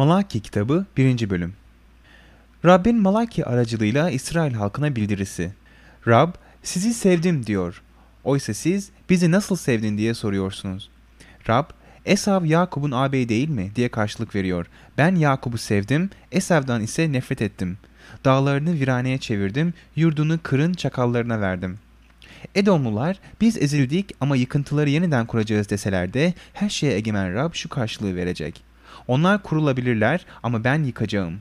Malaki kitabı 1. bölüm Rabbin Malaki aracılığıyla İsrail halkına bildirisi. Rab, sizi sevdim diyor. Oysa siz bizi nasıl sevdin diye soruyorsunuz. Rab, Esav Yakup'un ağabeyi değil mi diye karşılık veriyor. Ben Yakup'u sevdim, Esav'dan ise nefret ettim. Dağlarını viraneye çevirdim, yurdunu kırın çakallarına verdim. Edomlular biz ezildik ama yıkıntıları yeniden kuracağız deseler de her şeye egemen Rab şu karşılığı verecek. Onlar kurulabilirler ama ben yıkacağım.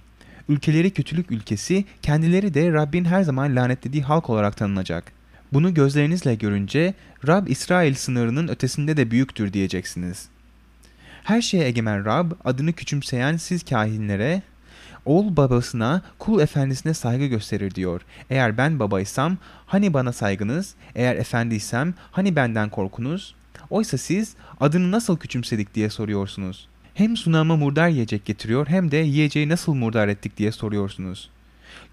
Ülkeleri kötülük ülkesi, kendileri de Rabbin her zaman lanetlediği halk olarak tanınacak. Bunu gözlerinizle görünce Rab İsrail sınırının ötesinde de büyüktür diyeceksiniz. Her şeye egemen Rab adını küçümseyen siz kahinlere oğul babasına, kul efendisine saygı gösterir diyor. Eğer ben babaysam hani bana saygınız, eğer efendiysem hani benden korkunuz? Oysa siz adını nasıl küçümsedik diye soruyorsunuz. Hem sunama murdar yiyecek getiriyor hem de yiyeceği nasıl murdar ettik diye soruyorsunuz.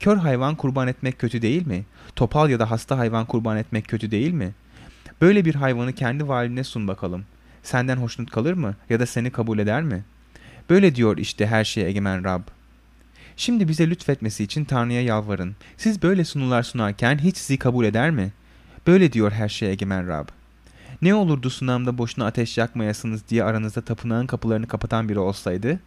Kör hayvan kurban etmek kötü değil mi? Topal ya da hasta hayvan kurban etmek kötü değil mi? Böyle bir hayvanı kendi validine sun bakalım. Senden hoşnut kalır mı ya da seni kabul eder mi? Böyle diyor işte her şeye egemen Rab. Şimdi bize lütfetmesi için Tanrı'ya yalvarın. Siz böyle sunular sunarken hiç sizi kabul eder mi? Böyle diyor her şeye egemen Rab. Ne olurdu sunamda boşuna ateş yakmayasınız diye aranızda tapınağın kapılarını kapatan biri olsaydı?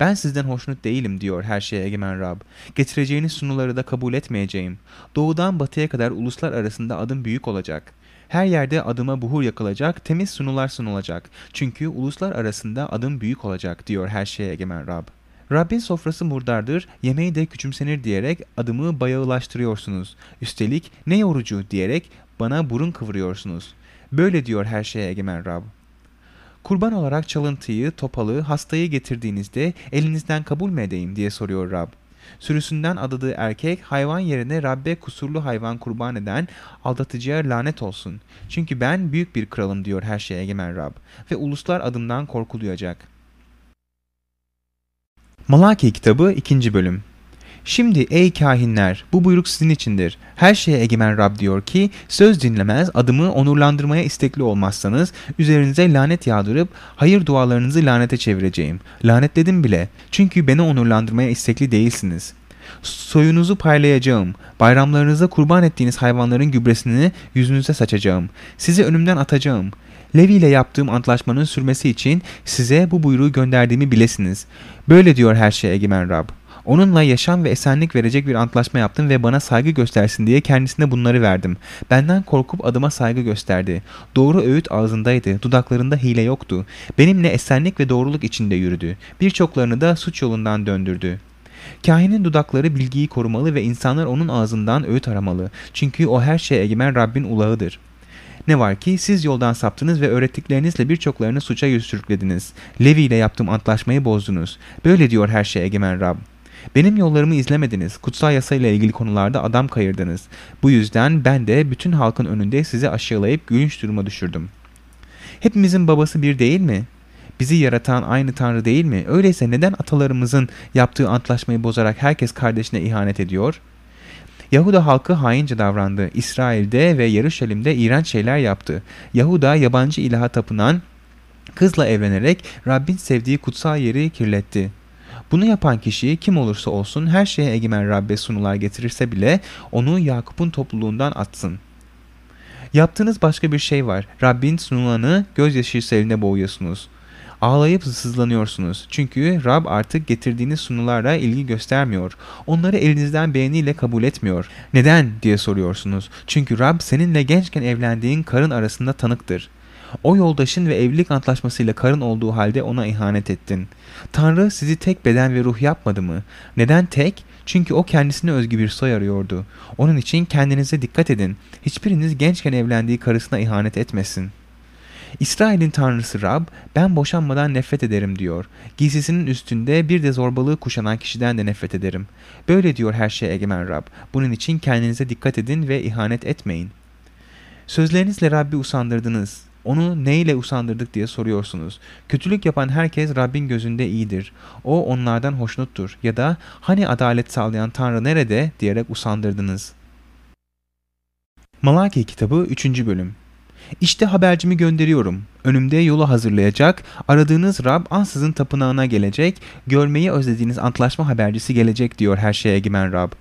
Ben sizden hoşnut değilim diyor her şeye egemen Rab. Getireceğiniz sunuları da kabul etmeyeceğim. Doğudan batıya kadar uluslar arasında adım büyük olacak. Her yerde adıma buhur yakılacak, temiz sunular sunulacak. Çünkü uluslar arasında adım büyük olacak diyor her şeye egemen Rab. Rabbin sofrası murdardır, yemeği de küçümsenir diyerek adımı bayağılaştırıyorsunuz. Üstelik ne yorucu diyerek bana burun kıvırıyorsunuz. Böyle diyor her şeye egemen Rab. Kurban olarak çalıntıyı, topalı, hastayı getirdiğinizde elinizden kabul mü edeyim diye soruyor Rab. Sürüsünden adadığı erkek hayvan yerine Rabbe kusurlu hayvan kurban eden aldatıcıya lanet olsun. Çünkü ben büyük bir kralım diyor her şeye egemen Rab ve uluslar adımdan korkuluyacak. Malaki kitabı 2. bölüm Şimdi ey kahinler bu buyruk sizin içindir. Her şeye egemen Rab diyor ki söz dinlemez adımı onurlandırmaya istekli olmazsanız üzerinize lanet yağdırıp hayır dualarınızı lanete çevireceğim. Lanetledim bile çünkü beni onurlandırmaya istekli değilsiniz. Soyunuzu paylayacağım. Bayramlarınızda kurban ettiğiniz hayvanların gübresini yüzünüze saçacağım. Sizi önümden atacağım. Levi ile yaptığım antlaşmanın sürmesi için size bu buyruğu gönderdiğimi bilesiniz. Böyle diyor her şey egemen Rab. Onunla yaşam ve esenlik verecek bir antlaşma yaptım ve bana saygı göstersin diye kendisine bunları verdim. Benden korkup adıma saygı gösterdi. Doğru öğüt ağzındaydı, dudaklarında hile yoktu. Benimle esenlik ve doğruluk içinde yürüdü. Birçoklarını da suç yolundan döndürdü. Kahinin dudakları bilgiyi korumalı ve insanlar onun ağzından öğüt aramalı. Çünkü o her şeye egemen Rabbin ulağıdır.'' Ne var ki siz yoldan saptınız ve öğrettiklerinizle birçoklarını suça yüz sürüklediniz. Levi ile yaptığım antlaşmayı bozdunuz. Böyle diyor her şey egemen Rab. Benim yollarımı izlemediniz. Kutsal yasa ile ilgili konularda adam kayırdınız. Bu yüzden ben de bütün halkın önünde sizi aşağılayıp gülünç duruma düşürdüm. Hepimizin babası bir değil mi? Bizi yaratan aynı Tanrı değil mi? Öyleyse neden atalarımızın yaptığı antlaşmayı bozarak herkes kardeşine ihanet ediyor?'' Yahuda halkı haince davrandı. İsrail'de ve Yarışalim'de iğrenç şeyler yaptı. Yahuda yabancı ilaha tapınan kızla evlenerek Rabbin sevdiği kutsal yeri kirletti. Bunu yapan kişi kim olursa olsun her şeye egemen Rabbe sunular getirirse bile onu Yakup'un topluluğundan atsın. Yaptığınız başka bir şey var. Rabbin sunulanı gözyaşı seline boğuyorsunuz. Ağlayıp sızlanıyorsunuz. Çünkü Rab artık getirdiğiniz sunularla ilgi göstermiyor. Onları elinizden beğeniyle kabul etmiyor. Neden diye soruyorsunuz. Çünkü Rab seninle gençken evlendiğin karın arasında tanıktır. O yoldaşın ve evlilik antlaşmasıyla karın olduğu halde ona ihanet ettin. Tanrı sizi tek beden ve ruh yapmadı mı? Neden tek? Çünkü o kendisine özgü bir soy arıyordu. Onun için kendinize dikkat edin. Hiçbiriniz gençken evlendiği karısına ihanet etmesin.'' İsrail'in tanrısı Rab, ben boşanmadan nefret ederim diyor. Giysisinin üstünde bir de zorbalığı kuşanan kişiden de nefret ederim. Böyle diyor her şey egemen Rab. Bunun için kendinize dikkat edin ve ihanet etmeyin. Sözlerinizle Rabbi usandırdınız. Onu neyle usandırdık diye soruyorsunuz. Kötülük yapan herkes Rabbin gözünde iyidir. O onlardan hoşnuttur. Ya da hani adalet sağlayan Tanrı nerede diyerek usandırdınız. Malaki kitabı 3. bölüm İşte habercimi gönderiyorum. Önümde yolu hazırlayacak, aradığınız Rab ansızın tapınağına gelecek, görmeyi özlediğiniz antlaşma habercisi gelecek diyor her şeye egemen Rab.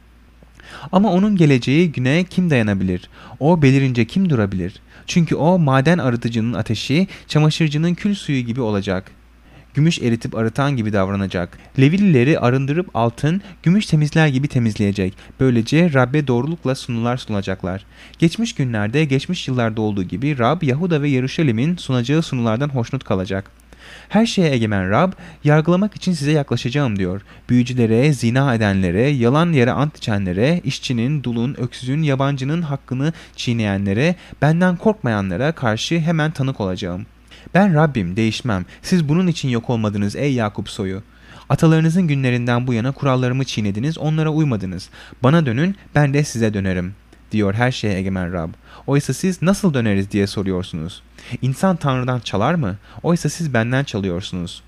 Ama onun geleceği güne kim dayanabilir? O belirince kim durabilir? Çünkü o maden arıtıcının ateşi, çamaşırcının kül suyu gibi olacak. Gümüş eritip arıtan gibi davranacak. Levilileri arındırıp altın, gümüş temizler gibi temizleyecek. Böylece Rab'be doğrulukla sunular sunacaklar. Geçmiş günlerde, geçmiş yıllarda olduğu gibi Rab, Yahuda ve Yeruşalim'in sunacağı sunulardan hoşnut kalacak. Her şeye egemen Rab, yargılamak için size yaklaşacağım diyor. Büyücülere, zina edenlere, yalan yere ant içenlere, işçinin, dulun, öksüzün, yabancının hakkını çiğneyenlere, benden korkmayanlara karşı hemen tanık olacağım. Ben Rabbim, değişmem. Siz bunun için yok olmadınız ey Yakup soyu. Atalarınızın günlerinden bu yana kurallarımı çiğnediniz, onlara uymadınız. Bana dönün, ben de size dönerim.'' Diyor her şeye egemen Rab. Oysa siz nasıl döneriz diye soruyorsunuz. İnsan Tanrı'dan çalar mı? Oysa siz benden çalıyorsunuz.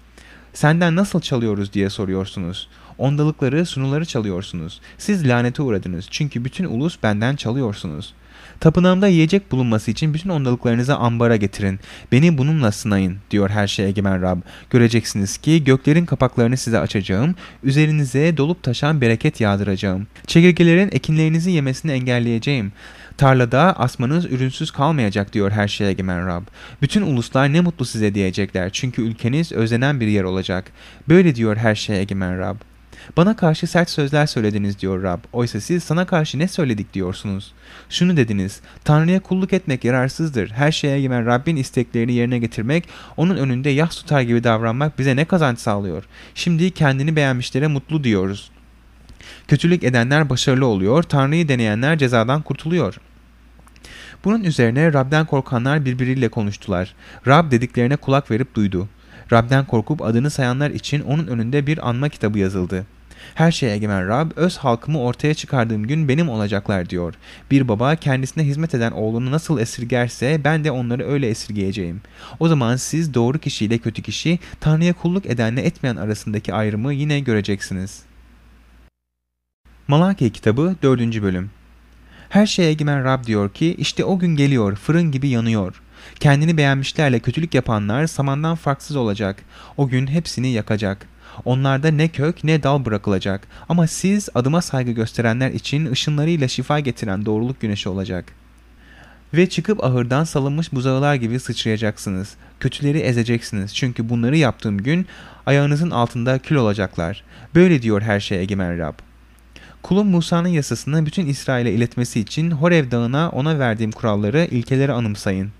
Senden nasıl çalıyoruz diye soruyorsunuz. Ondalıkları, sunuları çalıyorsunuz. Siz lanete uğradınız çünkü bütün ulus benden çalıyorsunuz. Tapınağımda yiyecek bulunması için bütün ondalıklarınızı ambara getirin. Beni bununla sınayın diyor her şeye egemen Rab. Göreceksiniz ki göklerin kapaklarını size açacağım. Üzerinize dolup taşan bereket yağdıracağım. Çekirgelerin ekinlerinizi yemesini engelleyeceğim. Tarlada asmanız ürünsüz kalmayacak diyor her şeye egemen Rab. Bütün uluslar ne mutlu size diyecekler çünkü ülkeniz özlenen bir yer olacak. Böyle diyor her şeye egemen Rab. Bana karşı sert sözler söylediniz diyor Rab. Oysa siz sana karşı ne söyledik diyorsunuz. Şunu dediniz. Tanrı'ya kulluk etmek yararsızdır. Her şeye egemen Rabbin isteklerini yerine getirmek, onun önünde yah tutar gibi davranmak bize ne kazanç sağlıyor. Şimdi kendini beğenmişlere mutlu diyoruz. Kötülük edenler başarılı oluyor, Tanrı'yı deneyenler cezadan kurtuluyor. Bunun üzerine Rab'den korkanlar birbiriyle konuştular. Rab dediklerine kulak verip duydu. Rab'den korkup adını sayanlar için onun önünde bir anma kitabı yazıldı. Her şeye egemen Rab, öz halkımı ortaya çıkardığım gün benim olacaklar diyor. Bir baba kendisine hizmet eden oğlunu nasıl esirgerse ben de onları öyle esirgeyeceğim. O zaman siz doğru kişiyle kötü kişi, Tanrı'ya kulluk edenle etmeyen arasındaki ayrımı yine göreceksiniz. Malaki kitabı 4. bölüm Her şeye egemen Rab diyor ki işte o gün geliyor fırın gibi yanıyor. Kendini beğenmişlerle kötülük yapanlar samandan farksız olacak. O gün hepsini yakacak. Onlarda ne kök ne dal bırakılacak. Ama siz adıma saygı gösterenler için ışınlarıyla şifa getiren doğruluk güneşi olacak. Ve çıkıp ahırdan salınmış buzağılar gibi sıçrayacaksınız. Kötüleri ezeceksiniz. Çünkü bunları yaptığım gün ayağınızın altında kül olacaklar. Böyle diyor her şey egemen Rab. Kulum Musa'nın yasasını bütün İsrail'e iletmesi için Horev dağına ona verdiğim kuralları, ilkeleri anımsayın.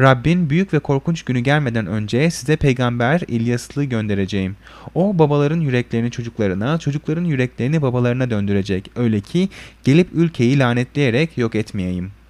Rabbin büyük ve korkunç günü gelmeden önce size peygamber İlyas'lı göndereceğim. O babaların yüreklerini çocuklarına, çocukların yüreklerini babalarına döndürecek. Öyle ki gelip ülkeyi lanetleyerek yok etmeyeyim.''